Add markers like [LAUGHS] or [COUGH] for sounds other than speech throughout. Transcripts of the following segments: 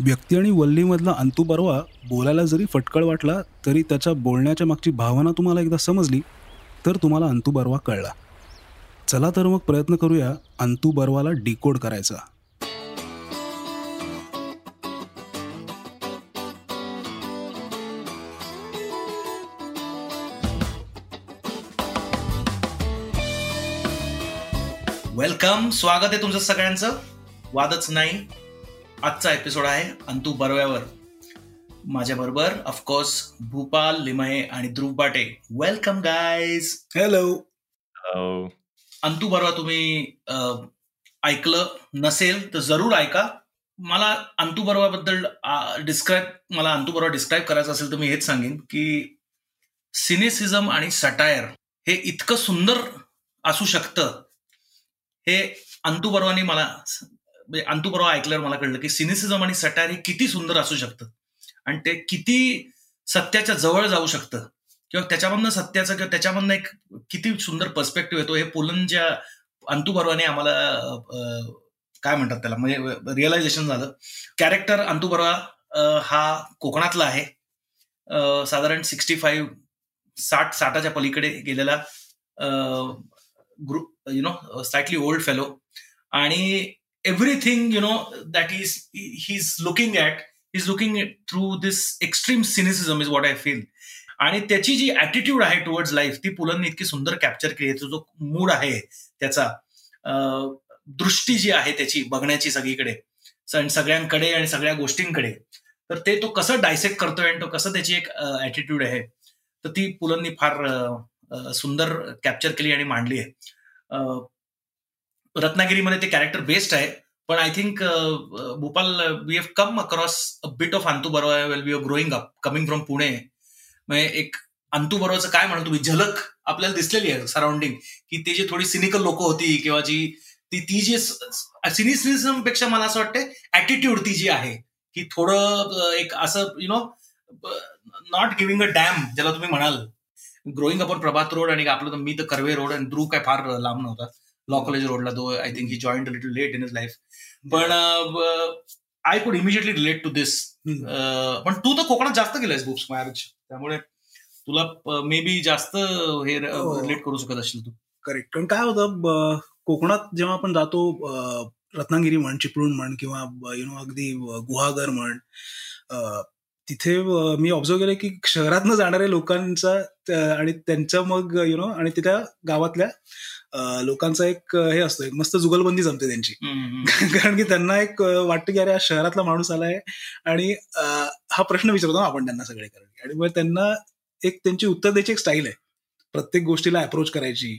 व्यक्ती आणि वल्लीमधला अंतू परवा बोलायला जरी फटकळ वाटला तरी त्याच्या बोलण्याच्या मागची भावना तुम्हाला एकदा समजली तर तुम्हाला अंतू बर्वा कळला. चला तर मग प्रयत्न करूया अंतू बर्वाला डिकोड करायचा. वेलकम स्वागत आहे तुमचं सगळ्यांचं. वादच नाही. आजचा एपिसोड आहे अंतू बरव्यावर माझ्या बरोबर ऑफकोर्स भूपाल लिमये आणि Dhruv Bate. Welcome guys hello Oh, Antu Barva तुम्ही ऐकलं नसेल तर जरूर ऐका. मला अंतू बर्वाबद्दल डिस्क्राईब मला अंतू बर्वा डिस्क्राईब करायचं असेल तर मी हेच सांगेन की सिनेसिझम आणि सटायर हे इतकं सुंदर असू शकतं हे अंतू बर्वानी मला म्हणजे अंतू परवा ऐकल्यावर मला कळलं की सिनेसिझम आणि सटायर हे किती सुंदर असू शकतं. आणि ते किती सत्याच्या जवळ जाऊ शकतं. किंवा त्याच्यामधनं सत्याचं किंवा त्याच्यामधनं एक किती सुंदर पर्स्पेक्टिव्ह येतो हे पुलंच्या अंतू परवाने आम्हाला काय म्हणतात त्याला म्हणजे रिअलायझेशन झालं. कॅरेक्टर अंतू परवा हा कोकणातला आहे. साधारण सिक्स्टी फाईव्ह साठ साठाच्या पलीकडे गेलेला group you know slightly old fellow आणि everything you know that is he looking looking he's looking looking through this extreme cynicism is what I feel आणि त्याची जी ऍटिट्यूड आहे टुवर्ड्स लाईफ ती पुलंनी इतकी सुंदर कॅप्चर केली आहे. तो जो मूड आहे त्याचा दृष्टी जी आहे त्याची बघण्याची सगळीकडे सगळ्यांकडे आणि सगळ्या गोष्टींकडे तर ते तो कसं डायसेक्ट करतोय आणि तो कसं त्याची एक ऍटिट्यूड आहे तर ती पुलंनी फार सुंदर कॅप्चर केली आणि मांडली आहे. रत्नागिरीमध्ये ते कॅरेक्टर बेस्ट आहे. पण I think Bhopal we have come across a bit of Antu Barova well we are growing up coming from Pune म्हणजे एक अंतू बरोवाचं काय म्हणतो तुम्ही झलक आपल्याला दिसलेली आहे सराउंडिंग की ती जी थोडी सिनिकल लोक होती किंवा जी ती ती जी सिनिसिझमपेक्षा मला असं वाटतं ऍटिट्यूड ती जी आहे की थोडं एक असं you know not giving a damn ज्याला तुम्ही म्हणाल. ग्रोईंग अपॉन प्रभात रोड आणि आपलं मी तर कर्वे रोड आणि ध्रुव काय फार लांब नव्हता. लॉ कॉलेज रोडला though I think he joined little late in his life पण I could immediately relate to this पण तू तर कोकणात जास्त गेलायस बुक्स मार्च त्यामुळे तुला मे बी जास्त हे हो. रिलेट करू शकत असशील तू. करेक्ट कारण काय होतं कोकणात जेव्हा आपण जातो रत्नागिरी म्हण चिपळूण म्हण किंवा यु नो अगदी गुहागर म्हण तिथे मी ऑब्झर्व केलं की शहरातनं जाणाऱ्या लोकांचा आणि त्यांचं मग यु नो आणि तिथल्या गावातल्या लोकांचा एक हे असतो एक मस्त जुगलबंदी जमते त्यांची. [LAUGHS] कारण की त्यांना एक वाटतं की अरे हा शहरातला माणूस आलाय आणि हा प्रश्न विचारतो ना आपण त्यांना सगळे कारण आणि मग त्यांना एक त्यांची उत्तर द्यायची एक स्टाईल आहे. प्रत्येक गोष्टीला अप्रोच करायची.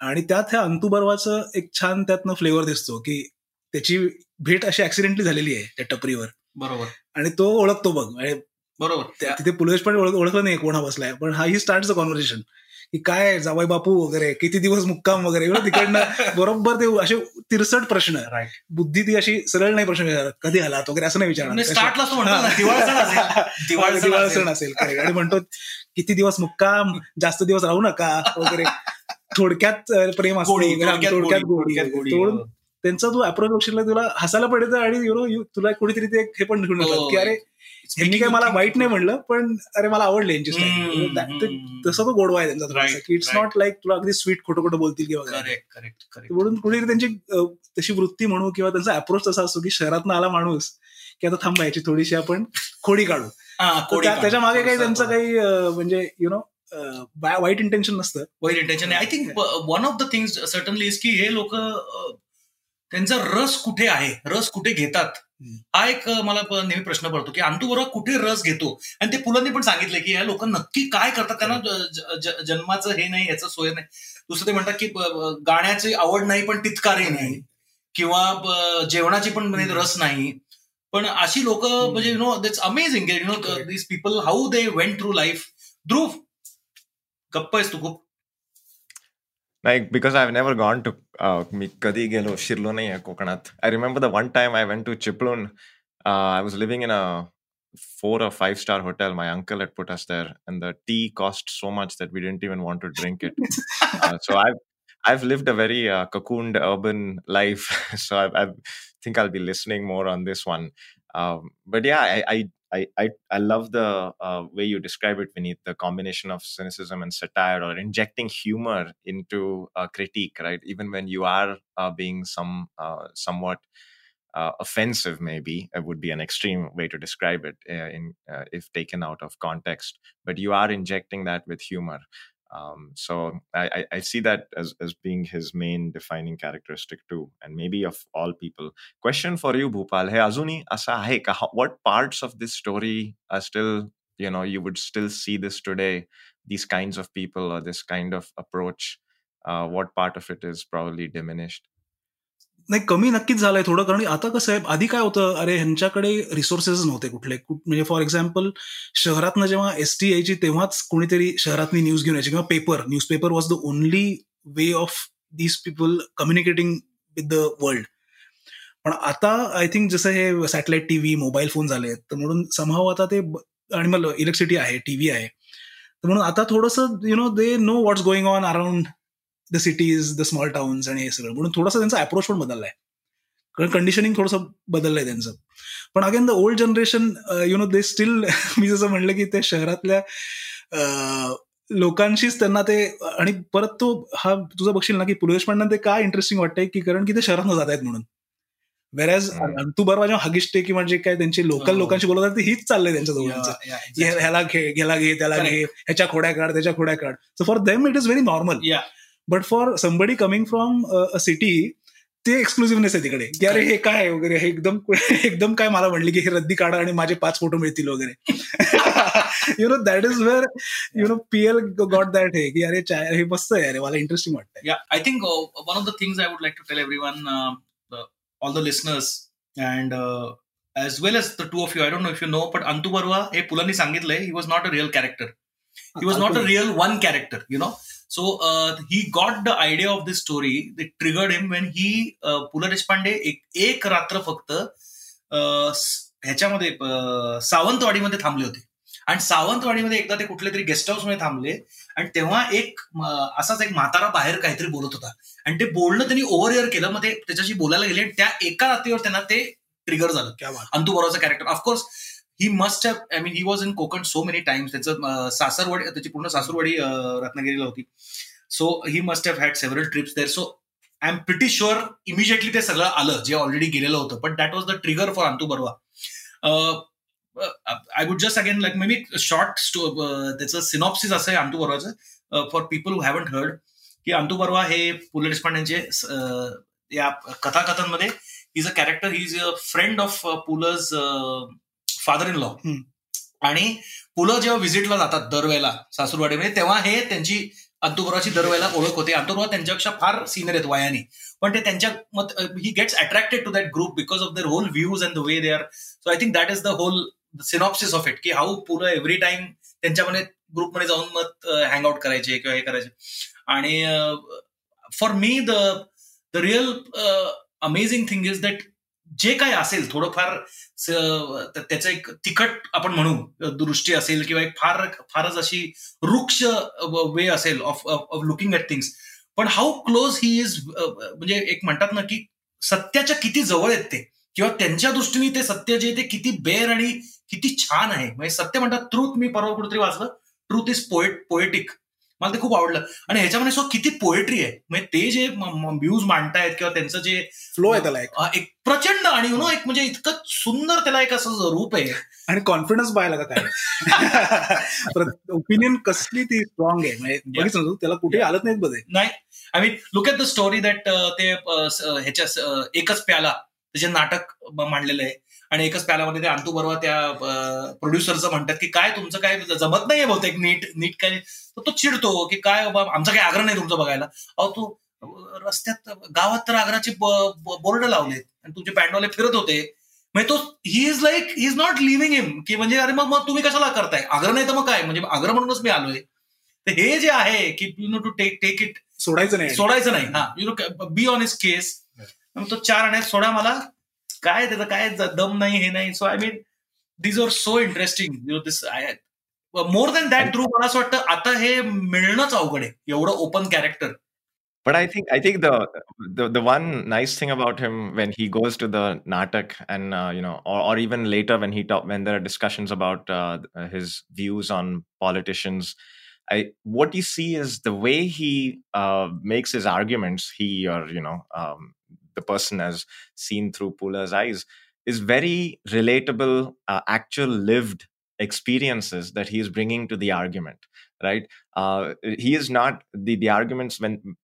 आणि त्यात ह्या अंतू बर्वाचं एक छान त्यातनं फ्लेवर दिसतो की त्याची भेट अशी ऍक्सिडेंटली झालेली आहे त्या टपरीवर. बरोबर. आणि तो ओळखतो बघ. आणि बरोबर. तिथे पोलीस पण ओळख- ओळखलं नाही कोणा बसलाय पण हा ही स्टार्ट कॉन्व्हर्सेशन की काय जावाई बापू वगैरे किती दिवस मुक्काम वगैरे एवढं तिकडनं [LAUGHS] बरोबर ते असे तिरसट प्रश्न. बुद्धी ती अशी सरळ नाही प्रश्न विचारत. कधी आलात वगैरे असं नाही विचारणार. दिवाळी सण असेल. [LAUGHS] आणि म्हणतो किती दिवस मुक्काम? जास्त दिवस राहू नका. वगैरे. थोडक्यात प्रेम असतो थोडक्यात त्यांचा जो अप्रोच बघशील तुला हसायला पडतं आणि यु नो तुला कोणीतरी ते हे पण घेऊन हो. की अरे ह्यांनी काय मला वाईट नाही म्हणलं पण अरे मला आवडले यांची हम्म. तसा तो गोडवा आहे त्यांचा की इट्स. नॉट लाईक तुला अगदी स्वीट खोटं खोटं बोलतील किंवा काय. करेक्ट करेक्ट करेक्ट म्हणून कुठेतरी त्यांची तशी वृत्ती म्हणू किंवा त्यांचा अप्रोच तसा असतो की शहरातनं आला माणूस की आता थांबायची थोडीशी आपण खोडी काढू त्याच्यामागे काही त्यांचं काही म्हणजे यु नो वाईट इंटेन्शन नसतं वाईट intention I think one of the things certainly is की हे लोक त्यांचा रस कुठे आहे? रस कुठे घेतात. हा एक मला नेहमी प्रश्न पडतो की अंतू बरोबर कुठे रस घेतो? आणि ते पुलांनी पण सांगितलं की या लोक नक्की काय करतात? त्यांना जन्माचं हे नाही याचं सोय नाही. दुसरं ते म्हणतात की गाण्याची आवड नाही पण तितकारही नाही. किंवा जेवणाची पण म्हणजे रस नाही. पण अशी लोक म्हणजे you know that's amazing you know. This people how they went through life Dhruv गप्प आहेस तू खूप. like because I've never gone to uh, मी कधी गेलो शिरलो नाही आहे कोकणात I remember the one time I went to Chiplun I was living in a four or five star hotel my uncle had put us there and the tea cost so much that we didn't even want to drink it uh, so [LAUGHS] i've i've lived a very uh, cocooned urban life [LAUGHS] so I, I think i'll be listening more on this one Um, but yeah, I, I I, I, love the uh, way you describe it, Vineet, the combination of cynicism and satire or injecting humor into a critique, right? Even when you are uh, being some uh, somewhat uh, offensive, maybe it would be an extreme way to describe it uh, in if taken out of context. But you are injecting that with humor. Um, so I, I, see that as, as being his main defining characteristic too, and maybe of all people. Question for you, Bhupal. Hey, Azuni, asa hai what parts of this story are still, you know, you would still see this today, these kinds of people or this kind of approach? Uh, what part of it is probably diminished? नाही कमी नक्कीच झालंय थोडं कारण आता कसं आहे आधी काय होतं अरे ह्यांच्याकडे रिसोर्सेस नव्हते कुठले. म्हणजे फॉर एक्झाम्पल शहरातनं जेव्हा एस टी यायची तेव्हाच कोणीतरी शहरातनी न्यूज घेऊन यायची किंवा paper newspaper was the only way of these people communicating with the world पण आता आय थिंक जसं हे सॅटेलाइट टीव्ही मोबाईल फोन झाले तर म्हणून समहाव आता ते आणि मग इलेक्ट्रिसिटी आहे टीव्ही आहे. तर म्हणून आता थोडंसं you know they know what's going on around the cities the small towns आणि हे सगळं म्हणून थोडासा त्यांचा अप्रोच पण बदललाय कारण कंडिशनिंग थोडंसं बदललंय त्यांचं पण again the old generation you know they still मी जसं म्हणलं की ते शहरातल्या अं, लोकांशीच त्यांना ते आणि परत तो हा तुझं बघशील ना की पु ल देशपांडेंना ते काय इंटरेस्टिंग वाटतंय की कारण की ते शहरात जात आहेत म्हणून वेरॅज. तू बरोबर जेव्हा हगिष्टे किंवा जे काय त्यांचे लोकल हो. लोकांशी बोलत ते हीच चाललंय त्यांच्या exactly. ह्याला घे ह्याला घे त्याला. घे ह्याच्या खोड्या काढ त्याच्या खोड्या काढ so for them it is very normal. But for somebody coming from a city ते एक्सक्लुसिव्हनेस आहे तिकडे. की अरे हे काय वगैरे? एकदम [LAUGHS] एकदम काय मला म्हणले की हे रद्दी काढा आणि माझे पाच फोटो मिळतील वगैरे. You know that is where you know P L got that हे की अरे हे मस्त आहे अरे मला इंटरेस्टिंग वाटतं I think one of the things I would like to tell everyone all the listeners and as well as the two of you I don't know if you know but Antu Barva हे पुलांनी सांगितलंय he was not a real character he was not a real one character you know So uh, he got the idea of this story. Triggered him when he uh, Pu La Deshpande एक एक रात्र फक्त uh, स- ह्याच्यामध्ये uh, सावंतवाडीमध्ये थांबले होते. आणि सावंतवाडीमध्ये एकदा ते कुठल्या तरी गेस्ट हाऊसमध्ये थांबले. आणि तेव्हा एक असाच एक म्हातारा बाहेर काहीतरी बोलत होता. आणि ते बोलणं त्यांनी ओव्हर इयर केलं. मग ते त्याच्याशी बोलायला गेले. आणि त्या एका रात्रीवर त्यांना ते ट्रिगर झालं. अंतू बरोबरचं character of course he must have I mean he was in Konkan so many times त्याचं सासरवाडी त्याची पूर्ण सासरवाडी रत्नागिरीला होती. So he must have had several trips there so I am pretty sure immediately ते सगळं आलं जे ऑलरेडी गेलेलं होतं. But that was the trigger for Antu Barva I would just again like maybe short त्याचं सिनॉप्सिस असं आहे Antu बर्वाचं for people who haven't heard की अंतू बर्वा हे पु ल देशपांडेंचे या कथाकथांमध्ये is a character he is a friend of Pula's father in law. आणि पुलं जेव्हा व्हिजिटला जातात दरवेळेला सासूरवाडीमध्ये तेव्हा हे त्यांची अंतुबरोची दरवेळेला ओळख होते. अंतुबरोबा त्यांच्यापेक्षा फार सिनियर आहेत वयाने. पण ते त्यांच्या मत he gets attracted to that group because of their whole views and the way they are so I think that is the whole synopsis of it की हाऊ पुलं एव्हरी टाइम त्यांच्यामध्ये ग्रुपमध्ये जाऊन मग हँग आउट करायचे किंवा हे करायचे. आणि for me the real amazing thing is that जे काय असेल थोडंफार त्याचं एक तिखट आपण म्हणू दृष्टी असेल किंवा एक फार फारच अशी रुक्ष वे असेल of of looking at things पण हाऊ क्लोज ही इज म्हणजे एक म्हणतात ना की सत्याच्या किती जवळ आहेत ते किंवा त्यांच्या दृष्टीने ते सत्य जे ते किती बेर आणि किती छान आहे. म्हणजे सत्य म्हणतात ट्रूथ मी परवा कुठेतरी वाचलं. ट्रूथ इज पोएट पोएटिक मला ते खूप आवडलं. आणि ह्याच्यामध्ये सो किती पोएट्री आहे. म्हणजे ते जे व्ह्यूज मांडतायत किंवा त्यांचं जे फ्लो आहे त्याला एक. प्रचंड आणि यु नो एक म्हणजे इतकं सुंदर त्याला एक असं रूप आहे. आणि कॉन्फिडन्स पाहायला का काय? [LAUGHS] ओपिनियन कसली ती स्ट्रॉंग आहे? म्हणजे त्याला कुठे आलत नाहीत बघे नाही. I mean look at the story that ते ह्याच्या एकच प्याला त्याचे नाटक मांडलेलं आहे. आणि एकच प्यालामध्ये ते अंतू बरोबर त्या प्रोड्युसरचं म्हणतात की काय तुमचं काय जमत नाहीये बहुतेक नीट नीट काय? तर तो चिडतो की काय बाबा आमचा काही आग्रह नाही तुमचं बघायला. अहो तू रस्त्यात गावात तर आग्राचे बोर्ड लावलेत आणि तुमचे बँडवाले फिरत होते. म्हणजे तो he is like he is not living him की म्हणजे अरे मग मग तुम्ही कशाला करताय? आग्रह नाही तर मग काय? म्हणजे आग्रह म्हणूनच मी आलोय. तर हे जे आहे की you know to take take it सोडायचं नाही. सोडायचं नाही. हा you know be on his case तो चार आणण्यात सोडा मला. काय त्याचं काय ज- दम नाही हे नाही so I mean these are so interesting you know this I more than that through मला असं वाटतं आता हे मिळणंच अवघड आहे एवढं open character But I think I think the, the the one nice thing about him when he goes to the natak and uh, you know or, or even later when he talk when there are discussions about uh, his views on politicians, I what you see is the way he uh, makes his arguments. He or you know um, the person as seen through Pula's eyes is very relatable, uh, actual lived experiences that he is bringing to the argument right? Uh, he is not the the arguments when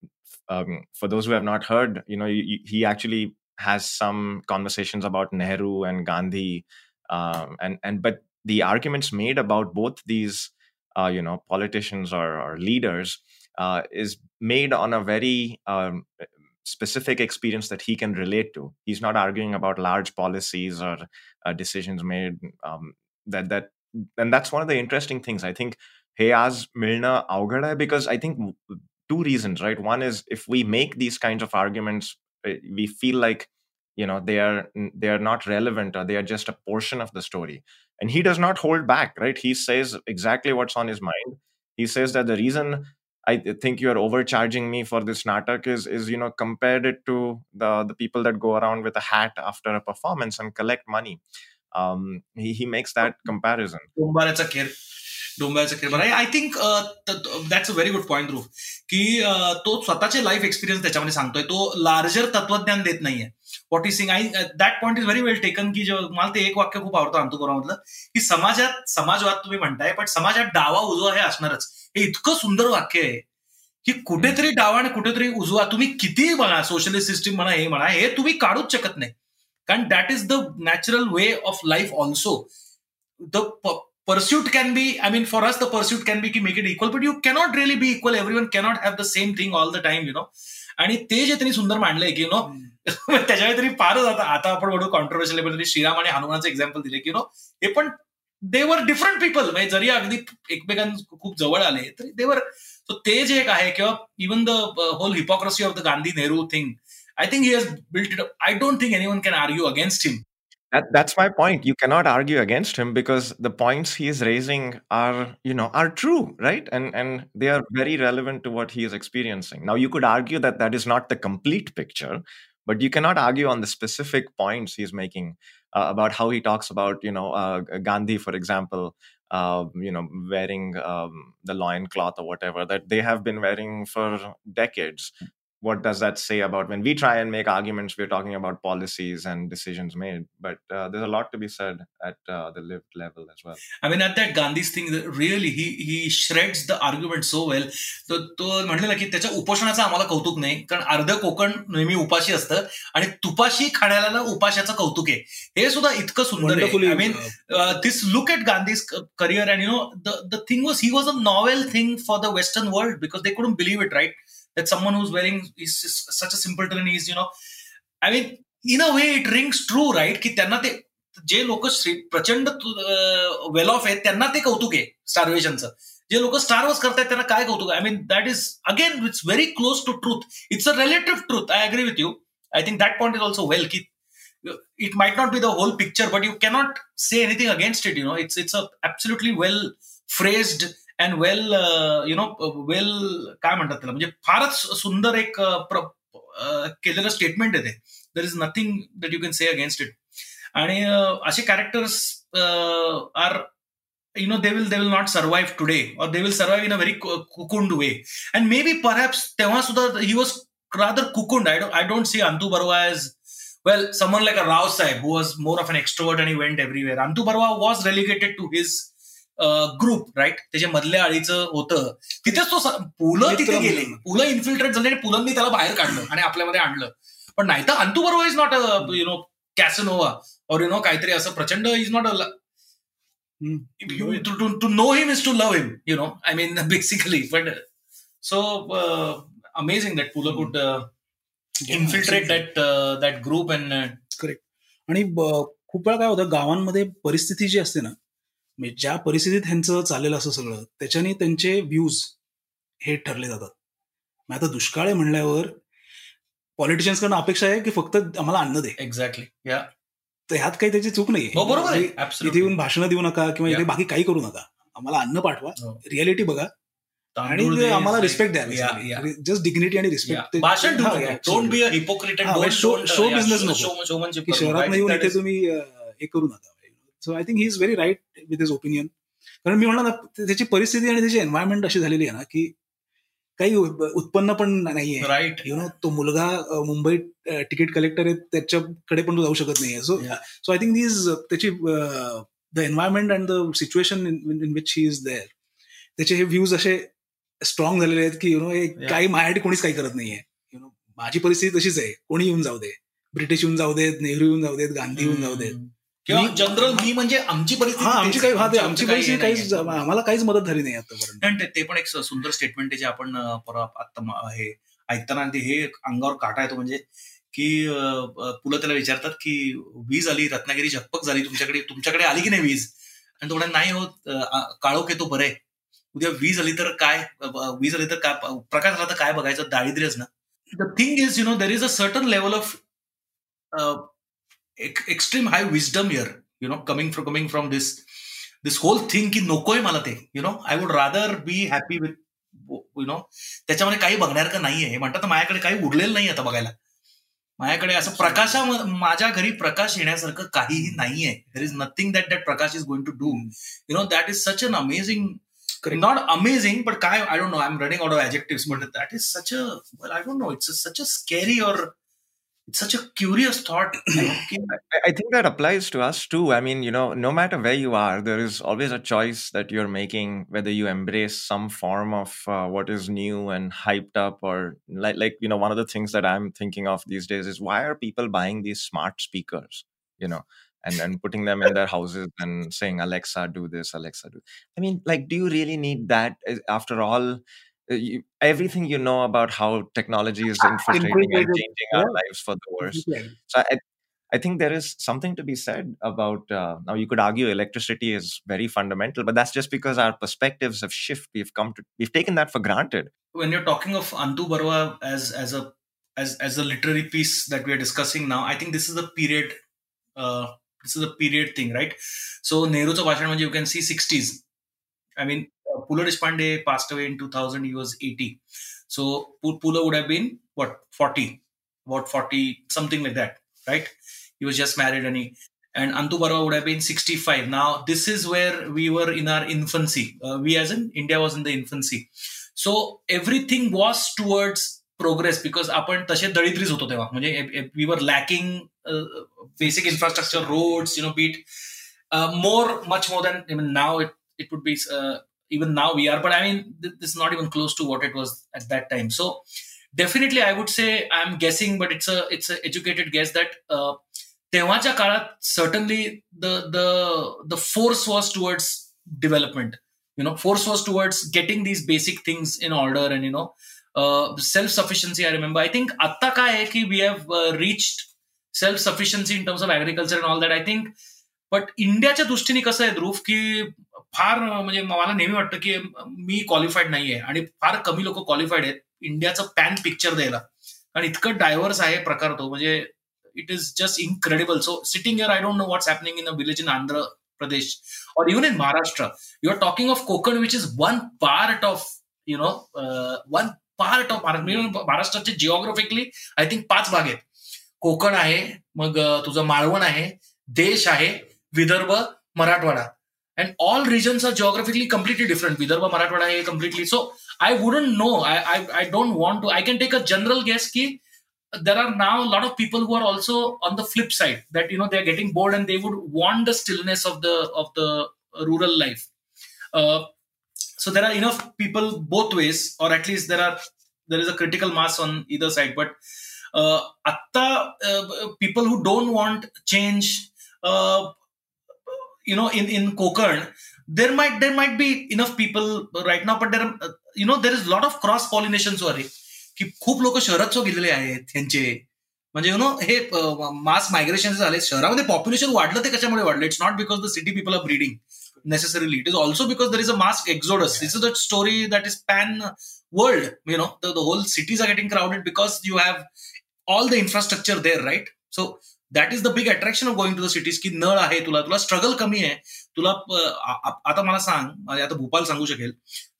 um, for those who have not heard, you know, he, he, actually has some conversations about Nehru and Gandhi, um, and and but the arguments made about both these, uh, you know, politicians or, or leaders uh, is made on a very um, specific experience that he can relate to. He's not arguing about large policies or uh, decisions made. Um, that that and that's one of the interesting things. I think he has Milna Augada because I think two reasons, right? One is if we make these kinds of arguments, uh, we feel like you know they are they are not relevant or they are just a portion of the story. And he does not hold back, right? He says exactly what's on his mind. He says that the reason I think you are overcharging me for this natak is is you know compared it to the the people that go around with a hat after a performance and collect money. Um, he he makes that comparison. डोंबराचा खेळ बरं I think that's a very good point Dhruv की तो स्वतःचे life experience त्याच्यामध्ये सांगतोय तो larger तत्वज्ञान देत नाहीये what is saying I that point is very well taken की मला ते एक वाक्य खूप आवडतं अंतुपुरामधलं की समाजात समाजवाद तुम्ही म्हणताय पण समाजात डावा उजवा हे असणारच. हे इतकं सुंदर वाक्य आहे की कुठेतरी डावा आणि कुठेतरी उजवा तुम्ही कितीही म्हणा सोशलिस्ट सिस्टीम म्हणा हे म्हणा हे तुम्ही काढूच शकत नाही. कारण that is the natural way of life also the pursuit can be i mean for us the pursuit can be to make it equal but you cannot really be equal. Everyone cannot have the same thing all the time you know. आणि ते जे त्यांनी सुंदर मांडलंय की no [LAUGHS] त्याच्यामुळे तरी फारच आता आता आपण बघू कॉन्ट्रोवर्शियल तरी श्रीराम आणि हनुमानचं एक्झाम्पल दिले की नो हे पण देवर डिफरंट पीपल म्हणजे जरी अगदी एकमेकां खूप जवळ आले तरी देवर सो ते जे एक आहे किंवा even the whole hypocrisy of the Gandhi Nehru thing I think he has built it I don't think anyone can argue against him That, that's my point. You cannot argue against him because the points he is raising are, you know, are true, right? And and they are very relevant to what he is experiencing. Now, you could argue that that is not the complete picture, but you cannot argue on the specific points he's making uh, about how he talks about, you know, uh, Gandhi, for example, uh, you know, wearing um, the loin cloth or whatever that they have been wearing for decades what does that say about when we try and make arguments we're talking about policies and decisions made but uh, there's a lot to be said at uh, the lived level as well i mean at that gandhi's thing really he he shreds the argument so well तो तो म्हणलेला की त्याच्या उपोषणाचं आम्हाला कौतुक नाही कारण अर्ध कोकण नेहमी उपाशी असतं आणि तुपाशी खाण्याला उपाशाचं कौतुक आहे हे सुद्धा इतकं सुंदर आहे I mean this look at Gandhi's career and you know the the thing was he was a novel thing for the western world because they couldn't believe it right that someone who's wearing is, is such a simpleton is you know I mean in a way it rings true right की त्यांना ते जे लोक प्रचंड वेल of आहेत त्यांना ते कौतुक आहे स्टार्वेशनचं जे लोक स्टार वॉर्स करतात त्यांना काय कौतुक I mean that is again it's very close to truth it's a relative truth I agree with you I think that point is also well की it might not be the whole picture, but you cannot say anything against it. You know, it's it's a absolutely well phrased and well you know well काय म्हणतात त्याला म्हणजे फारच सुंदर एक केलेलं statement आहे ते there is nothing that you can say against it आणि असे characters are you know they will they will not survive today or they will survive in a very cocooned way and maybe perhaps तेव्हा सुद्धा he was rather cocooned I don't I don't see Antu Barwa as well someone like a Rao Sahib who was more of an extrovert and he went everywhere Antu Barwa was relegated to his group right त्याच्या मधल्या आळीचं होतं. तिथेच तो पुलं तिथे गेले. पुलं infiltrate झाले आणि पुलांनी त्याला बाहेर काढलं आणि आपल्यामध्ये आणलं. पण नाही तर Antu Barobar is not a you know casanova or you know काहीतरी असं प्रचंड is not a to know him is to love him you know I mean basically but so amazing that Pula could infiltrate that that group and correct आणि खूप वेळा काय होतं गावांमध्ये परिस्थिती जी असते ना म्हणजे ज्या परिस्थितीत ह्यांचं चाललेलं असं सगळं त्याच्याने त्यांचे व्ह्यूज हे ठरले जातात. मग आता दुष्काळ आहे म्हणल्यावर कडनं अपेक्षा आहे की फक्त आम्हाला अन्न दे. एक्झॅक्टली या तर ह्यात काही त्याची चूक नाही हो, बरोबर इथे येऊन भाषणं देऊ नका किंवा इथे बाकी काही करू नका. आम्हाला अन्न पाठवा. रियालिटी बघा. आणि आम्हाला रिस्पेक्ट. द्यावी जस्ट डिग्निटी आणि. रिस्पेक्ट भाषण डोंट बी अ हिपोक्रिट हा, म्हणजे नको. की शहरात येऊन इथे तुम्ही हे करू नका. So I think he is very right with his opinion कारण मी म्हणलं ना त्याची परिस्थिती आणि त्याची एन्व्हायरमेंट अशी झालेली आहे ना की काही उत्पन्न पण नाहीये. राईट यु नो तो मुलगा अं, मुंबईत तिकीट कलेक्टर आहे त्याच्याकडे पण तो जाऊ शकत नाहीये. So. So I think these त्याची the environment and the situation in which he is there त्याचे हे व्ह्यूज असे स्ट्रॉंग झालेले आहेत की यु नो काही माझ्यासाठी कोणीच काही करत नाहीये. यु नो माझी परिस्थिती तशीच आहे. कोणी येऊन जाऊ दे. ब्रिटिश येऊन जाऊ देत नेहरू येऊन जाऊ देत गांधी येऊन जाऊ देत. किंवा जनरल मी म्हणजे आमची परिस्थिती आमची काही आमचं परिस्थिती काहीच. आम्हाला काहीच मदत झाली नाही आतापर्यंत. ते- पण एक सुंदर स्टेटमेंट आहे जे आपण आता हे ऐकताना ते हे अंगावर काटा येतो म्हणजे की पुलं त्याला विचारतात की वीज आली रत्नागिरी झकपक झाली तुमच्याकडे तुमच्याकडे आली की नाही वीज? आणि तो म्हणा नाही होत काळोख येतो बरे उद्या वीज आली तर काय? वीज आली तर काय? प्रकाश आला तर काय बघायचं? दारिद्र्यच ना. The thing is you know there is a certain level of extreme high wisdom here you know coming from coming from this this whole thing की नकोय मला ते you know I would rather be happy with you know त्याच्यामध्ये काही बघण्यासारखं नाहीये हे म्हणतात ना, माझ्याकडे काही उरलेलं नाही आता बघायला माझ्याकडे असं प्रकाशा माझ्या घरी प्रकाश येण्यासारखं काहीही नाहीये there is nothing that that Prakash is going to do you know that is such an amazing not amazing but काय I don't know I am running out of adjectives but that is such a I don't know it's such a scary or it's such a curious thought. [CLEARS THROAT] I think that applies to us too. I mean you know no matter where you are there is always a choice that you're making whether you embrace some form of uh, what is new and hyped up or like like you know one of the things that i'm thinking of these days is why are people buying these smart speakers you know and and putting them in their houses and saying alexa do this alexa do i mean like do you really need that? After all you, everything you know about how technology is [LAUGHS] infiltrating and Infiltrated, changing our yeah. lives for the worse. So I, I think there is something to be said about uh, now. You could argue electricity is very fundamental, but that's just because our perspectives have shifted. We've come to we've taken that for granted. when you're talking of Antu Barwa as as a as as a literary piece that we are discussing now, I think this is a period. Uh, this is a period thing, right? So Nehru's भाषण म्हणजे you can see 60s. I mean, uh, Pula Deshpande passed away in 2000. He was 80. So Pu- Pula would have been what 40, what 40 something like that, right? He was just married and he and Antu Barwa would have been 65. Now this is where we were in our infancy. Uh, we as in India was in the infancy. So everything was towards progress because आपण तसे दळिद्रीच होतो तेव्हा म्हणजे we were lacking basic infrastructure roads you know but more much more than now it it would be even now we are but i mean th- this is not even close to what it was at that time so definitely i would say i'm guessing but it's a it's a educated guess that uh, तेव्हाच्या काळात certainly the the the force was towards development you know force was towards getting these basic things in order and you know uh, self sufficiency i remember i think atta काय आहे की we have uh, reached self sufficiency in terms of agriculture and all that i think but इंडियाच्या दृष्टीने कसं आहे ध्रुव की फार म्हणजे मला नेहमी वाटतं की मी क्वालिफाईड नाहीये आणि फार कमी लोक क्वालिफाईड आहेत इंडियाचं पॅन पिक्चर द्यायला. आणि इतकं डायव्हर्स आहे प्रकार तो. म्हणजे it is just incredible so sitting here I don't know what's happening in a village in Andhra Pradesh और even in Maharashtra you are talking of Konkan which is one part of you know one part of महाराष्ट्राचे geographically I think पाच भाग आहेत. कोकण आहे मग तुझं मालवण आहे देश आहे Vidarbha Marathwada. And all regions are geographically completely different. Vidarbha, Marathwada, completely. So I wouldn't know. I, I, I don't want to. I can take a general guess ki there are now a lot of people who are also on the flip side that you know they're getting bored and they would want the stillness of the of the rural life. Uh, so there are enough people both ways, or at least there are there is a critical mass on either side. But uh, atta uh, people who don't want change, uh, you know in in Kokern there might there might be enough people right now but there are, uh, you know there is a lot of cross pollination so आहे की खूप लोक शहरात so गेलेले आहेत त्यांचे म्हणजे you no हे मास मायग्रेशन झाले शहरामध्ये पॉप्युलेशन वाढलं ते कशामुळे वाढलं it's not because the city people are breeding necessarily it is also because there is a mass exodus this is a story that is pan world you know the, the whole cities are getting crowded because you have all the infrastructure there right so that is the big attraction of going to the cities की नळ आहे तुला तुला struggle कमी आहे. तुला आता मला सांग म्हणजे आता भोपाल सांगू शकेल.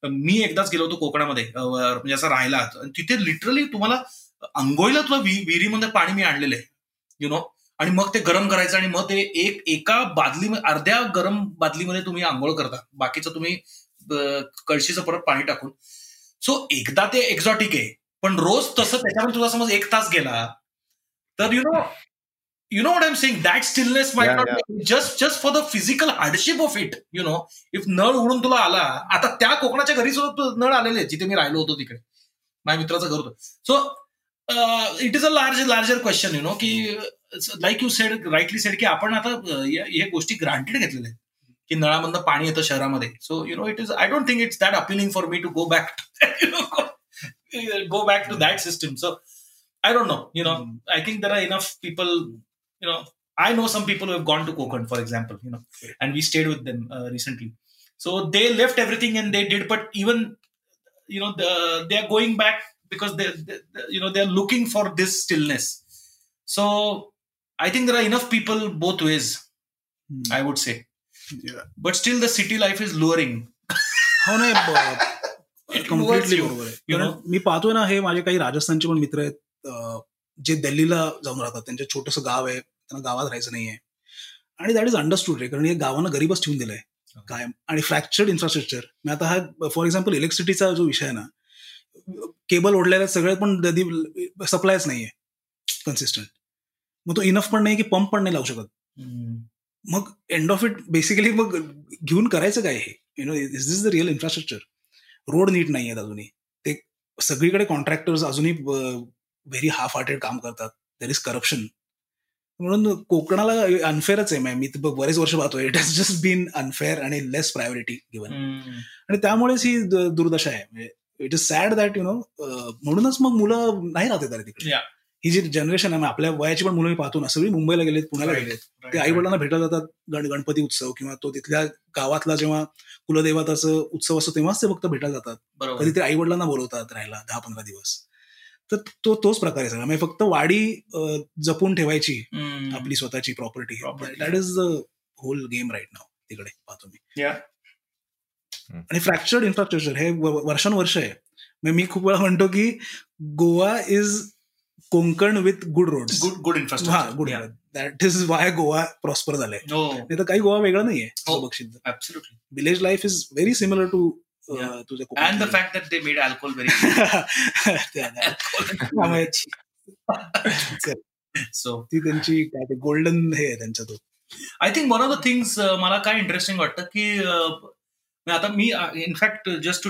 मी एकदाच गेलो होतो कोकणामध्ये म्हणजे असं राहिला तिथे लिटरली तुम्हाला आंघोळीला तुला विहिरीमध्ये पाणी मी आणलेलं आहे. यु नो आणि मग ते गरम करायचं आणि मग ते एक एका बादली अर्ध्या गरम बादलीमध्ये तुम्ही आंघोळ करता. बाकीचं तुम्ही कळशीचं परत पाणी टाकून. सो एकदा ते एक्झॉटिक आहे. पण रोज तसं त्याच्यामध्ये तुझा समज एक तास गेला तर you know You know what I'm saying that stillness might not just just for the physical hardship of it you know if नळ उडून तुला आला आता त्या कोकणाच्या घरी सुद्धा नळ आलेले जिथे मी राहिलो होतो तिकडे माझ्या मित्राचं घर होतं so it is a large larger question you know की like you said rightly said की आपण आता या गोष्टी ग्रांटेड घेतलेल्या आहेत की नळामधनं पाणी येतं शहरामध्ये so you know it is I don't think it's that appealing for me to go back go back to that system. So I don't know. You know, mm. I think there are enough people. You know, I know some people who have gone to Kokand, for example. You know, and we stayed with them uh, recently. So they left everything and they did. But even you know, the, they are going back because they, they, you know, they are looking for this stillness. So I think there are enough people both ways. Mm. I would say. Yeah. But still, the city life is luring. [LAUGHS] how no, completely बरोबर आहे मी पाहतोय ना हे माझे काही राजस्थानचे पण मित्र आहेत जे दिल्लीला जाऊन राहतात त्यांचं छोटंसं गाव आहे त्यांना गावात राहायचं नाहीये. आणि दॅट इज अंडरस्टूड रे कारण हे गावानं गरीबच ठेवून दिलंय. कायम. आणि फ्रॅक्चर्ड इन्फ्रास्ट्रक्चर मी आता हा फॉर एक्झाम्पल इलेक्ट्रिसिटीचा जो विषय आहे ना केबल ओढलेला सगळे पण सप्लायच नाहीये. कन्सिस्टंट मग तो इनफ पण नाही की पंप पण नाही लावू शकत. मग एंड ऑफ इट बेसिकली मग घेऊन करायचं काय हे? You know is this the real infrastructure road नीट नाही आहेत अजूनही. ते सगळीकडे कॉन्ट्रॅक्टर्स अजूनही व्हेरी हाफ हार्टेड काम करतात. देर इज करप्शन म्हणून कोकणाला अनफेअरच आहे मी बरेच वर्ष पाहतोय. It has just been unfair आणि लेस प्रायोरिटी गिवन आणि त्यामुळेच ही दुर्दशा आहे. It is sad that you know म्हणूनच मग मुलं नाही राहते तिकडे. ही जी जनरेशन आहे आपल्या वयाची पण मुलं पाहतो ना. सगळी मुंबईला गेलेत पुण्याला गेलेत. ते आई वडिलांना भेटायला जातात गण गणपती उत्सव किंवा तो तिथल्या गावातला जेव्हा कुलदेवताचं उत्सव असतो तेव्हाच ते फक्त भेटायला जातात. कधीतरी आई वडिलांना बोलवतात राहायला दहा पंधरा दिवस. तर तो तोच प्रकार आहे सगळा. म्हणजे फक्त वाडी जपून ठेवायची आपली स्वतःची property that is the whole game right now तिकडे पाहतो मी आणि फ्रॅक्चर्ड इन्फ्रास्ट्रक्चर हे वर्षानुवर्ष आहे. म्हणजे मी खूप वेळा म्हणतो की Goa is Konkan with good road good good infrastructure हा good that is why Goa prosper झालंय. नाही तर काही गोवा वेगळं नाहीये हो. Village life is very similar to तुझ्या and the fact that they made alcohol very [LAUGHS] so ती त्यांची काय गोल्डन हे आहे त्यांचा तो I think one of the things मला काय इंटरेस्टिंग वाटतं की आता मी in fact just to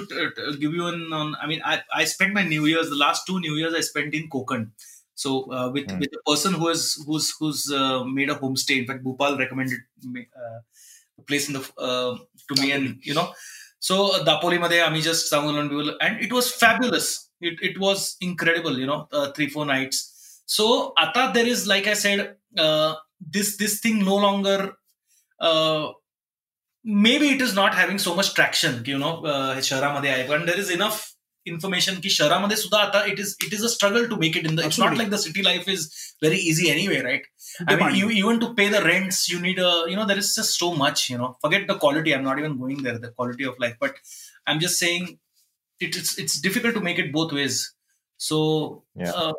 give you an I mean I spend my new years the last two new years I spend in Konkan So uh, with mm. with a person who has who's who's uh, made a homestay. In fact, Bhopal recommended me, uh, the place in the uh, to me, and you know, so uh, Dapoli Ame just sang people, and it was fabulous. It, it was incredible, you know, uh, three, four nights. So Ata, there is, like I said, uh, this this thing no longer, uh, maybe it is not having so much traction, you know, uh, and there is enough information की शहरामध्ये सुद्धा आता it is it is a struggle to make it in the it's not like the city life is very easy anyway right I mean, you even to pay the rents, you need a, you know, there is just so much, you know. Forget the quality. I'm not even going there, the quality of life. But I'm just saying, it's it's difficult to make it both ways. So, yeah. uh,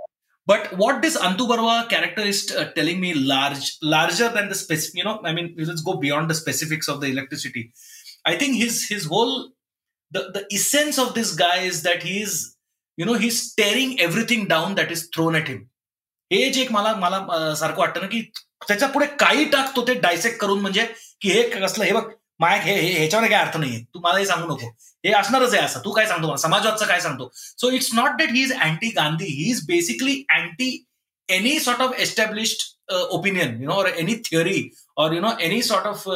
but what this Antu Barwa character is uh, telling me, large, larger than the specific, you know, I mean, let's go beyond the specifics of the electricity. I think his his whole the the essence of this guy is that he's you know he's tearing everything down that is thrown at him हे जे एक मला मला सारखं वाटतं ना की त्याच्या पुढे काही टाकतो ते डायसेक्ट करून म्हणजे की हे कसलं हे बघ माय हे ह्याच्यावर काय अर्थ नाहीये तू मला हे सांगू नको हे असणारच आहे असं तू काय सांगतो मला समाजवादचं काय सांगतो so it's not that he is anti Gandhi he is basically anti any sort of established opinion you know or any theory or you know any sort of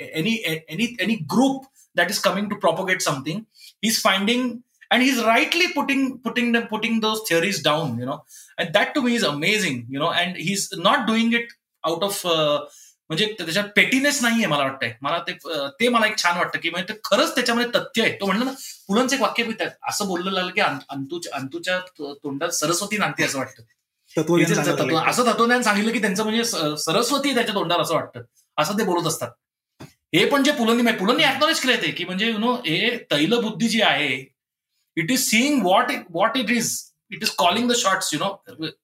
any any any group that is coming to propagate something he's finding and he's rightly putting putting them putting those theories down you know. And that to me is amazing you know and he's not doing it out of uh, म्हणजे त्याच्यात pettiness नाहीये मला वाटतंय. मला ते ते मला एक छान वाटतं की म्हणजे खरंच त्याच्यामध्ये तथ्य आहे. तो म्हणलं ना पुलंच एक वाक्य असं बोललं लागलं की अंतूच्या अंतूच्या तोंडात सरस्वती नांदते असं वाटतं. असं तत्वज्ञान सांगितलं की त्यांचं म्हणजे सरस्वती त्याच्या तोंडावर असं वाटतं. असं ते बोलत असतात. हे पण जे पुलंनी पुलंनी ऍक्नॉलेज केलंय ते की म्हणजे यु नो हे तैलबुद्धी जी आहे it is seeing what what it is it is calling the shorts you know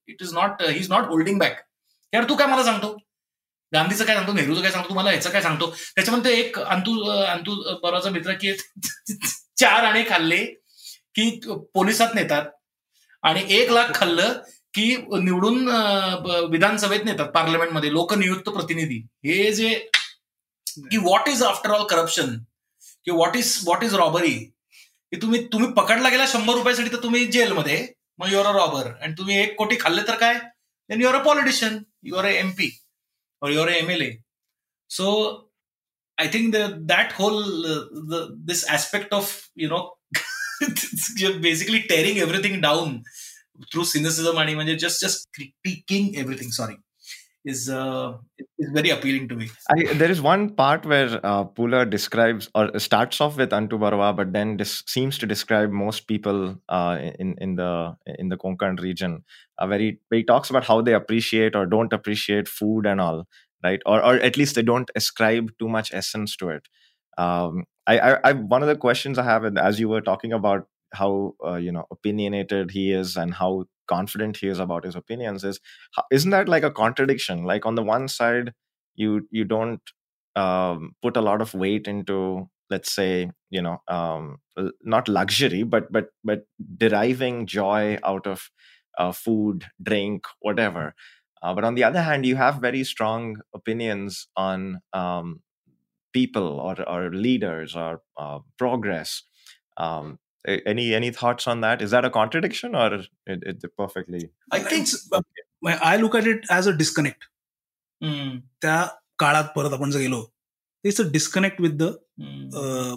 it is not he is not holding back यार तू काय मला सांगतो? गांधीचं काय सांगतो? नेहरूचं काय सांगतो? मला ह्याचं काय सांगतो? त्याच्यामध्ये एक अंतू अंतू बराचा मित्र की [LAUGHS] चार आणे खाल्ले की पोलिसात नेतात. आणि एक लाख खाल्लं की निवडून विधानसभेत नेतात पार्लमेंटमध्ये लोकनियुक्त प्रतिनिधी. हे जे की what is after all corruption की what is what is robbery की तुम्ही तुम्ही पकडला गेला शंभर रुपयासाठी तर तुम्ही जेलमध्ये मग युअर अ रॉबर अँड तुम्ही एक कोटी खाल्ले तर काय? Then you're a politician you're a M P or you're a M L A so I think that whole this aspect of you know basically tearing everything down through cynicism आणि म्हणजे just just critiquing everything sorry is uh, is very appealing to me. I, there is one part where uh, Pula describes or starts off with Antu Barwa, but then this seems to describe most people uh, in in the in the Konkan region. Uh, where, he, where he talks about how they appreciate or don't appreciate food and all, right? Or or at least they don't ascribe too much essence to it. Um, I, I, I one of the questions I have, and as you were talking about how uh, you know opinionated he is and how confident he is about his opinions, is isn't that like a contradiction? Like on the one side you you don't um, put a lot of weight into let's say you know um, not luxury but but but deriving joy out of uh, food drink whatever uh, but on the other hand you have very strong opinions on um, people or or leaders or uh, progress um, any any thoughts on that? Is that a contradiction or it, it perfectly I think I look at it as a disconnect Hmm. त्या काळात परत आपण जर गेलो it's a disconnect with the Hmm.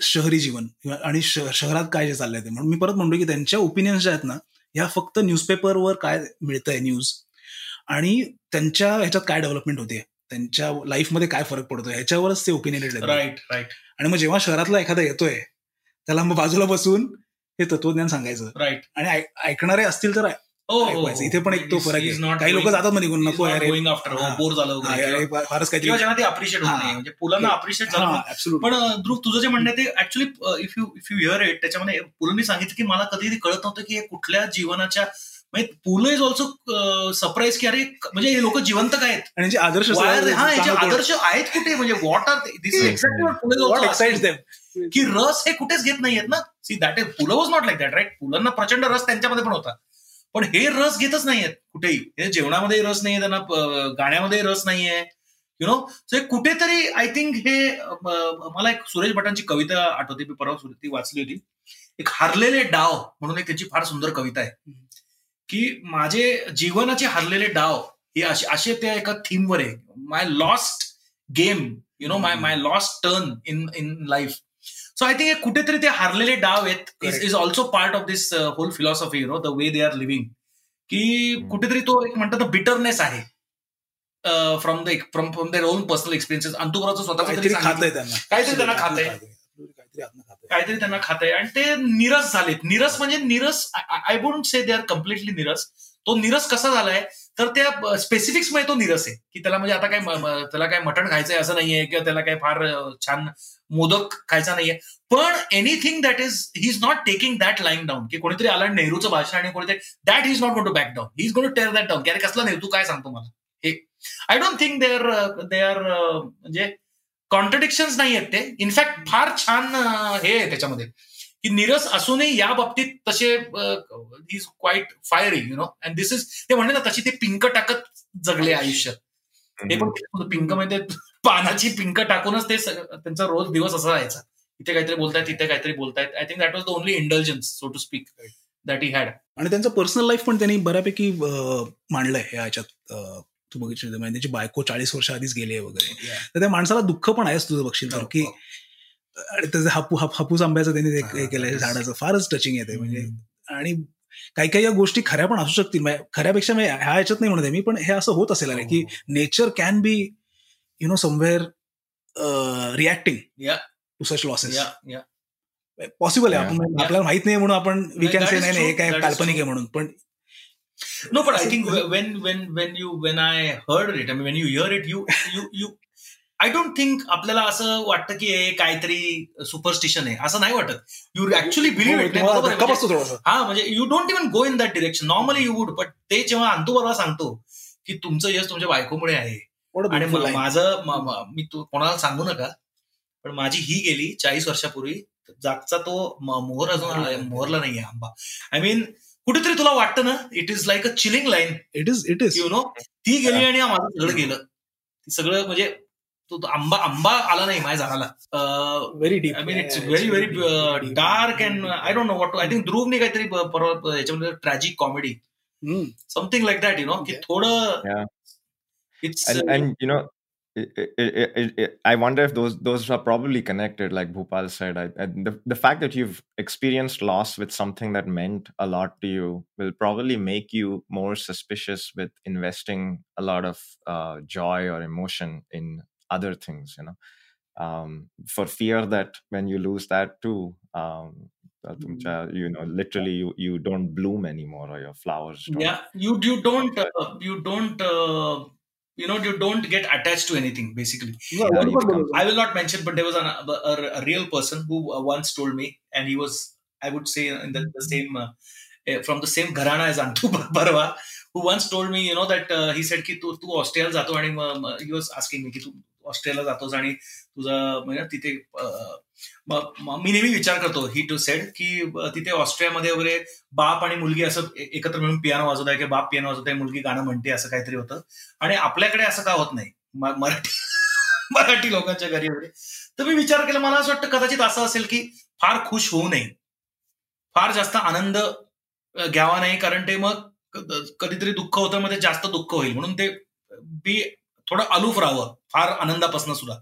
शहरी जीवन किंवा- आणि शहरात काय जे चाललंय ते. म्हणून मी परत म्हणतो की त्यांच्या ओपिनियन्स ज्या आहेत ना ह्या फक्त न्यूजपेपरवर काय मिळतंय न्यूज आणि त्यांच्या ह्याच्यात काय डेव्हलपमेंट होते? त्यांच्या लाईफमध्ये काय फरक पडतोय? ह्याच्यावरच ते आहेत. Right, right, आणि मग जेव्हा शहरातला एखादा येतोय त्याला मग बाजूला बसून हे तत्वज्ञान सांगायचं right. आणि ऐक- ऐकणारे असतील तर ऐकवायचं. oh. इथे पण एक तो He's- फरक आहे काही लोक जातात मध्ये नको हा. bore झालं हा, हे फारच ते अप्रिशिएट हा. म्हणजे पुलांना अप्रिशिएट झालं हा, पण- ध्रुव तुझं जे म्हणणं आहे ते actually if you if you hear it त्याच्यामध्ये पुलंनी सांगितलं की मला कधीही कळत नव्हतं की हे कुठल्या जीवनाच्या पुलं इज ऑल्सो सरप्राईज की अरे म्हणजे हे लोक जिवंत काय आहेत? आणि जे आदर्श हा. आदर्श आहेत कुठे? म्हणजे व्हॉट आर दिस एक्झॅक्टली? की रस हे कुठेच घेत नाहीयेत ना? See that is Pula was not like that right पुलांना प्रचंड रस त्यांच्यामध्ये पण होता. पण हे रस घेतच नाहीयेत कुठेही. हे जेवणामध्ये रस नाहीये त्यांना गाण्यामध्ये रस नाहीये. यु नो सो कुठेतरी आय थिंक हे मला एक सुरेश भटांची कविता आठवते मी परवा सुरू- ती वाचली होती. एक हारलेले डाव म्हणून एक त्यांची फार सुंदर कविता आहे. की माझे जीवनाचे हरलेले डाव हे असे असे त्या एका थीमवर आहे. My lost game you know my my lost turn in in life so I think कुठेतरी ते हारलेले डाव आहेत. Is. Is also part of this whole philosophy you know the way they are living की. कुठेतरी तो एक म्हणतात बिटरनेस आहे. From the from from their own personal experiences अंतुपुराचं स्वतःच काहीतरी खात आहे त्यांना. काहीतरी त्यांना आतनं खातंय. काहीतरी त्यांना खात आहे आणि ते निरस झालेत. निरस म्हणजे निरस I don't say they are completely निरस. तो निरस कसा झालाय? तर त्या स्पेसिफिक्समध्ये तो निरस आहे. की त्याला म्हणजे आता काय त्याला काय मटण खायचंय असं नाहीये किंवा त्याला काय फार छान मोदक खायचा नाहीये. पण anything that is he is not taking that line down की कोणीतरी आला नेहरूचं भाषण आणि कोणीतरी that is not gone to back down he is gone to tear that down की अरे कसला नेहरू तू काय सांगतो मला? हे. I don't think they are they are म्हणजे कॉन्ट्रडिक्शन नाही आहेत ते इनफॅक्ट फार छान हे आहे त्याच्यामध्ये. की निरस असूनही या बाबतीत तसे is quite fiery you know and this is ते म्हणले ना तशी ते पिंक टाकत जगले आयुष्यात. हे पण पिंक म्हणजे पानाची पिंक टाकूनच ते त्यांचा रोज दिवस असा राहायचा इथे काहीतरी बोलतायत तिथे काहीतरी बोलतायत. I think that was the only intelligence so to speak that he had आणि त्यांचं पर्सनल लाईफ पण त्यांनी बऱ्यापैकी मांडलंय ह्याच्यात अं, तू बघितलं म्हणजे त्याची बायको चाळीस वर्ष आधीच गेली आहे वगैरे. तर त्या माणसाला दुःख पण आहेच तुझं बघशील तर की आणि त्याचं हापू हाप- हापूस आंब्याचं त्यांनी ते- हे केलंय झाडाचं. फारच टचिंग येते म्हणजे आणि काही काही या गोष्टी खऱ्या पण असू शकतील. म्हणजे खऱ्यापेक्षा ह्या ह्याच्यात नाही म्हणत आहे मी पण हे असं होत असेल अरे की nature can be you know somewhere reacting Yeah. To such losses या या पॉसिबल आहे Yeah. आपण आपल्याला माहीत नाही म्हणून आपण वी कॅन से नाही हे. काय काल्पनिक आहे. म्हणून. पण No, but I think when when when you when I heard it, I mean when you hear it, you you you I don't think आपल्याला असं वाटतं की हे काहीतरी सुपरस्टिशन आहे. असं नाही वाटत. यू ऍक्च्युली बिलीव्ह इट हा म्हणजे you don't even go in that direction normally you would but ते जेव्हा आणतो बरोबर सांगतो की तुमचं यश तुमच्या बायकोमुळे आहे. आणि माझं मी कोणाला सांगू नका पण माझी ही गेली चाळीस वर्षापूर्वी. जागचा तो मोहर अजून मोहरला नाहीये आंबा. आय मीन कुठेतरी तुला वाटतं ना it is like a chilling line it is it is you know ती गेली आणि माझं सगळं गेलं. सगळं म्हणजे तो आंबा आंबा आला नाही माझ्या झाडाला. Very deep I mean it's very very dark and I don't know what I think ध्रुवने काहीतरी परवा याच्यामध्ये tragic comedy something like that you know की थोडं it's and you know It, it, it, I wonder if those those are probably connected, like Bhupal said. I, I, the the fact that you've experienced loss with something that meant a lot to you will probably make you more suspicious with investing a lot of uh, joy or emotion in other things you know um, for fear that when you lose that too um, mm. you know literally you, you don't bloom anymore or your flowers don't. yeah you you don't uh, you don't uh, you know you don't get attached to anything basically yeah, i will not mention but there was an, a, a, real person who uh, once told me and he was i would say in the, the same uh, eh, from the same gharana as Antu [LAUGHS] Barwa, who once told me, you know, that uh, he said की तू तू ऑस्ट्रेलियाला जातो आणि he was asking me की तू ऑस्ट्रेलियाला जातोस आणि तुझं म्हणजे तिथे मी नेहमी विचार करतो ही टू सेड की तिथे ऑस्ट्रियामध्ये वगैरे बाप आणि मुलगी असं एकत्र मिळून पियानो वाजवत आहे की बाप पियानो वाजवत आहे मुलगी गाणं म्हणते असं काहीतरी होतं. आणि आपल्याकडे असं का होत नाही? मराठी [LAUGHS] मराठी लोकांच्या घरी वगैरे. तर मी विचार केला मला असं वाटतं कदाचित असं असेल की फार खुश होऊ नये. फार जास्त आनंद घ्यावा नाही कारण ते मग कधीतरी दुःख होतं मध्ये जास्त दुःख होईल. म्हणून ते बी थोडं अलूफ राहावं फार आनंदापासून सुद्धा.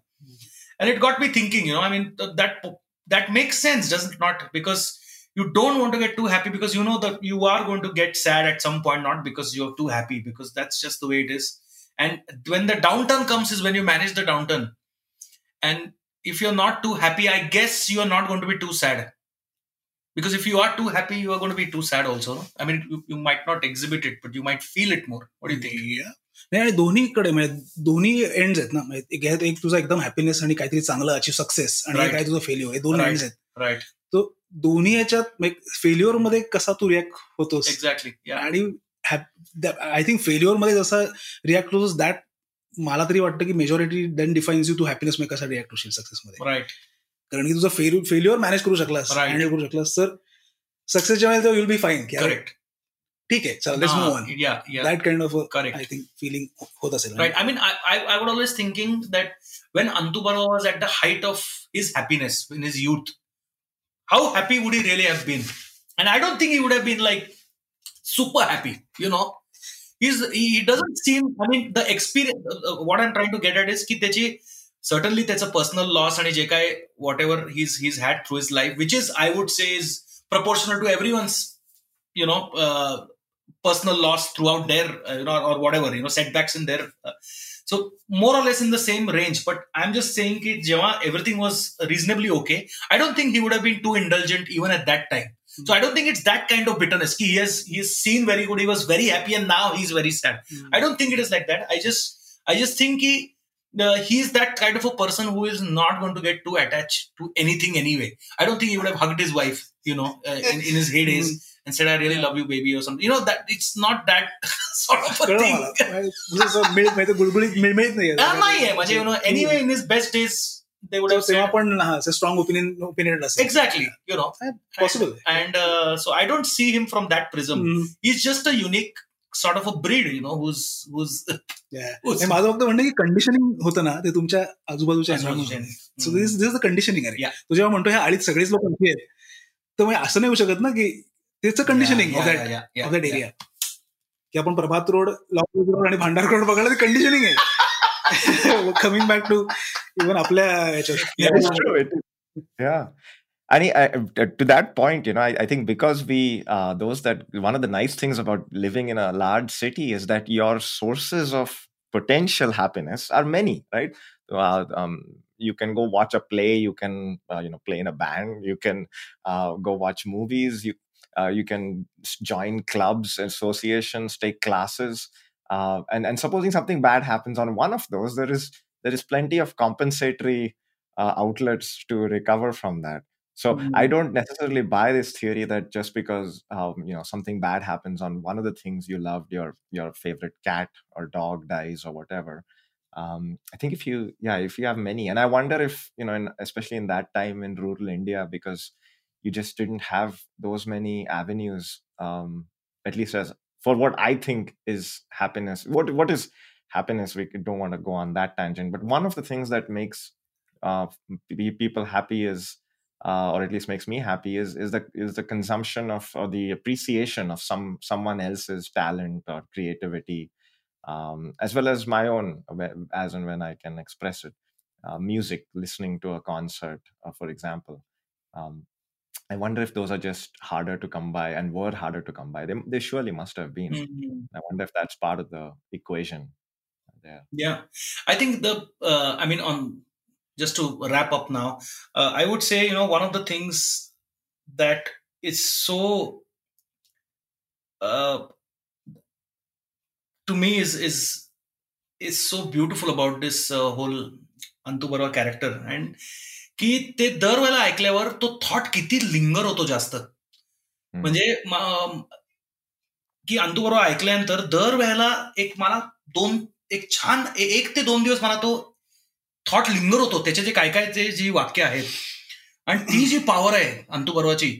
and it got me thinking you know i mean that that makes sense doesn't not? Because you don't want to get too happy because you know that you are going to get sad at some point not because you're too happy because that's just the way it is. And when the downturn comes is when you manage the downturn. And if you're not too happy i guess you are not going to be too sad. Because if you are too happy you are going to be too sad also i mean you, you might not exhibit it but you might feel it more. What do you think? Yeah. नाही आणि दोन्हीकडे म्हणजे दोन्ही end आहेत ना. म्हणजे एक तुझा एकदम हॅपीनेस आणि काहीतरी चांगलं अचीव सक्सेस आणि काय तुझं फेल्युअर हे दोन एंड आहेत. राईट तो दोन्ही याच्यात फेल्युअरमध्ये कसा तू रिॲक्ट होतोस? एक्झॅक्टली आणि आय थिंक फेल्युअरमध्ये जसा रिॲक्ट होतोस दॅट मला तरी वाटतं की majority then defines you to happiness मध्ये कसा रिॲक्ट होशील सक्सेस मध्ये. राईट कारण की तुझं फेल्युअर मॅनेज करू शकलास हँडल करू शकलास तर सक्सेसच्या वेळेला विल बी फाईन करेक्ट ठीक आहे चल let's move on yeah yeah that kind of a correct i think feeling होत असेल right i mean i i, I would always thinking that when antu barwa was at the height of his happiness in his youth how happy would he really have been and i don't think he would have been like super happy you know he's he doesn't seem i mean the experience uh, what i'm trying to get at is की त्याची certainly त्याचं personal loss आणि जे काय whatever he's he's had through his life which is i would say is proportional to everyone's you know uh, personal loss throughout their uh, you know or whatever you know setbacks in their uh, so more or less in the same range but i'm just saying that Java, everything was reasonably okay i don't think he would have been too indulgent even at that time mm-hmm. so i don't think it's that kind of bitterness he has he's seen very good he was very happy and now he's very sad mm-hmm. i don't think it is like that i just i just think he uh, he's that kind of a person who is not going to get too attached to anything anyway. I don't think he would have hugged his wife, you know, uh, in, in his heydays. Mm-hmm and said, I really love you, baby, or something. You know, that it's not that sort of a thing. नाही आहे म्हणजे you know anyway in his best days they would have तेव्हा पण strong opinion opinion exactly you know possible and uh, so i don't see him from that prism mm. he's just a unique sort of a breed you know who's who's माझं फक्त म्हणणं की conditioning होतं ना ते तुमच्या आजूबाजूच्या so this this the conditioning आहे तू जेव्हा म्हणतो ह्या आळीत सगळेच लोक आहेत तर मग असं नाही होऊ शकत ना की त्याचं conditioning of that of that area की आपण प्रभात रोड लॉक रोड आणि भांडार रोड बघायला ते कंडिशनिंग आहे कमिंग बॅक टू इव्हन आपल्या Yeah. And uh, to that point, you know, I, I think because we, uh, those that, one of the nice things about living in a large city is that your sources of potential happiness are many, right? Uh, um, you can go watch a play, you can, uh, you know, play in a band, you can uh, go watch movies, you uh, you can join clubs associations take classes uh, and and supposing something bad happens on one of those there is there is plenty of compensatory uh, outlets to recover from that so mm-hmm. i don't necessarily buy this theory that just because um, you know something bad happens on one of the things you loved your your favorite cat or dog dies or whatever um, i think if you yeah if you have many and i wonder if you know in, especially in that time in rural india because you just didn't have those many avenues um, at least as for what i think is happiness what what is happiness we don't want to go on that tangent but one of the things that makes uh, people happy is uh, or at least makes me happy is is the is the consumption of or the appreciation of some someone else's talent or creativity um, as well as my own as and when i can express it. Uh, music listening to a concert uh, for example um, I wonder if those are just harder to come by and were harder to come by. They, they surely must have been. Mm-hmm. I wonder if that's part of the equation. Yeah. Yeah. I think the, uh, I mean, on just to wrap up now, uh, I would say, you know, one of the things that is so, uh, to me is, is, is so beautiful about this uh, whole Antu character. And की ते दरवेळेला ऐकल्यावर तो thought किती linger होतो जास्त. म्हणजे की अंतुबरोबर ऐकल्यानंतर दरवेळेला एक मला दोन एक छान एक ते दोन दिवस मला तो थॉट लिंगर होतो. त्याचे जे काय काय जे जी वाक्य आहेत. आणि ती जी पॉवर आहे अंतुबरोबरची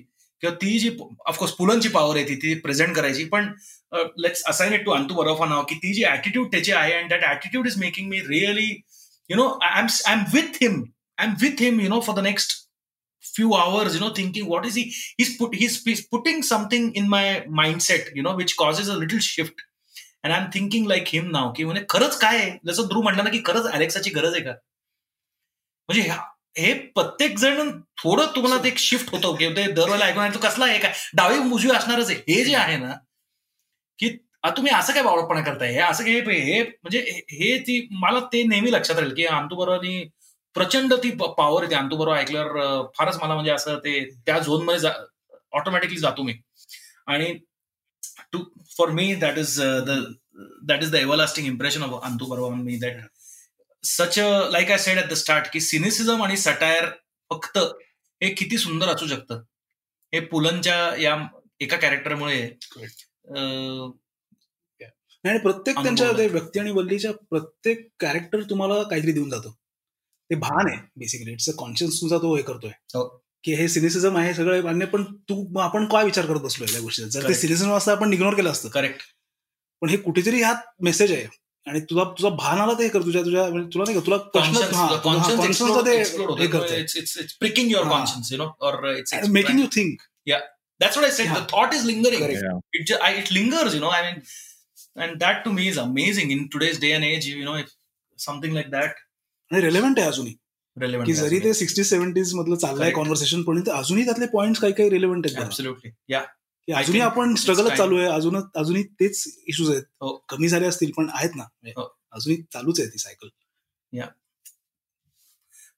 किंवा ती जी ऑफकोर्स पुलनची पॉवर आहे ती ती प्रेझेंट करायची. पण let's assign it to Antu बरोफा नाव की ती जी ऍटिट्यूड त्याची आहे and that attitude is making me really you know I am I am with him I'm with him, you know, for the next few hours, you know, thinking what is he? He's put he's, he's putting something in my mindset, you know, which causes a little shift. And I am thinking like him now की म्हणजे खरंच काय आहे? जसं ध्रुव म्हटलं ना की खरंच अलेक्साची गरज आहे का? म्हणजे हे प्रत्येक जण थोडं तुम्हाला ते एक शिफ्ट होतो की ते दरवेळेला ऐकून तो कसला आहे? काय? डावी उजवी असणारच आहे. हे जे आहे ना की तुम्ही असं काय बावळपणा करताय? हे असं हे म्हणजे हे ती मला ते नेहमी लक्षात राहील की आंतू बरोबर प्रचंड ती पॉवर येते. अंतू बरोबर ऐकल्यावर फारच मला म्हणजे असं ते त्या झोनमध्ये ऑटोमॅटिकली जातो मी. आणि to for me that is the that is the everlasting impression of Antu बरोबर. मी that such like I said at the start की सिनिसिझम आणि सटायर फक्त हे किती सुंदर असू शकतं. हे पुलनच्या या एका कॅरेक्टरमुळे आणि प्रत्येक त्यांच्या व्यक्ती आणि वल्लीच्या प्रत्येक कॅरेक्टर तुम्हाला काहीतरी देऊन जातो. ते भान आहे बेसिकली इट्स अ कॉन्शियस तुझा तो हे करतोय. हो. की हे सिनिसिझम आहे सगळं मान्य पण तू आपण काय विचार करत बसलो या गोष्टी जर ते सिनिसिझम असतं आपण इग्नोर केलं असतं. करेक्ट पण हे कुठेतरी ह्यात मेसेज आहे. आणि तुझा तुझा भान आला ते कर तुझ्या तुझ्या म्हणजे तुला नाही का तुला making you think That's what I said. The thought is lingering. It, it lingers, you know. I mean, and that to me is amazing. In today's day and age. You know, if something like that आणि relevant आहे अजूनही. की जरी ते sixty seventies मधलं चाललंय conversation पण अजूनही त्यातले पॉईंट काही काही रिलेव्हंट आहेत अजूनही आपण स्ट्रगलच चालू आहे. अजून अजूनही तेच इश्यूज आहेत. हो. कमी झाले असतील पण आहेत ना. हो. अजूनही चालूच आहे ती सायकल या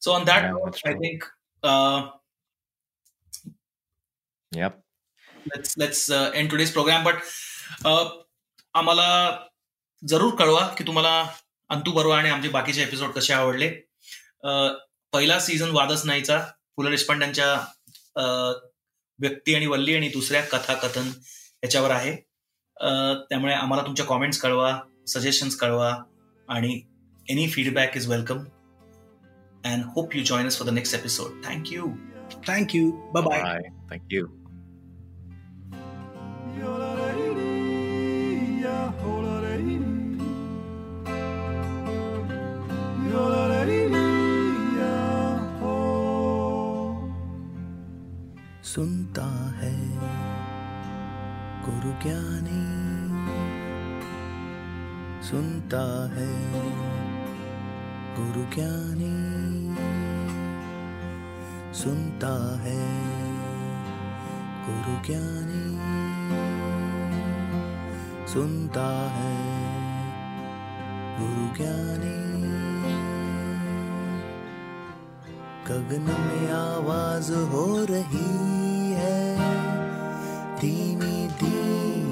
so on that I think let's let's end today's program but आम्हाला जरूर कळवा की तुम्हाला अंतू बरोबर आणि आमचे बाकीचे एपिसोड कसे आवडले? पहिला सीझन वादच नाहीचा. पु ल देशपांड्यांच्या व्यक्ती आणि वल्ली आणि दुसऱ्या कथाकथन याच्यावर आहे. त्यामुळे आम्हाला तुमच्या कॉमेंट्स कळवा सजेशन्स कळवा आणि any feedback is welcome and hope you join for the next episode thank you thank you bye thank you सुनता है। गुरु ज्ञानी सुनता है। गुरु ज्ञानी सुनता है। गुरु ज्ञानी सुनता है। गुरु ज्ञानी गगन में आवाज हो रही है धीमी धीमी।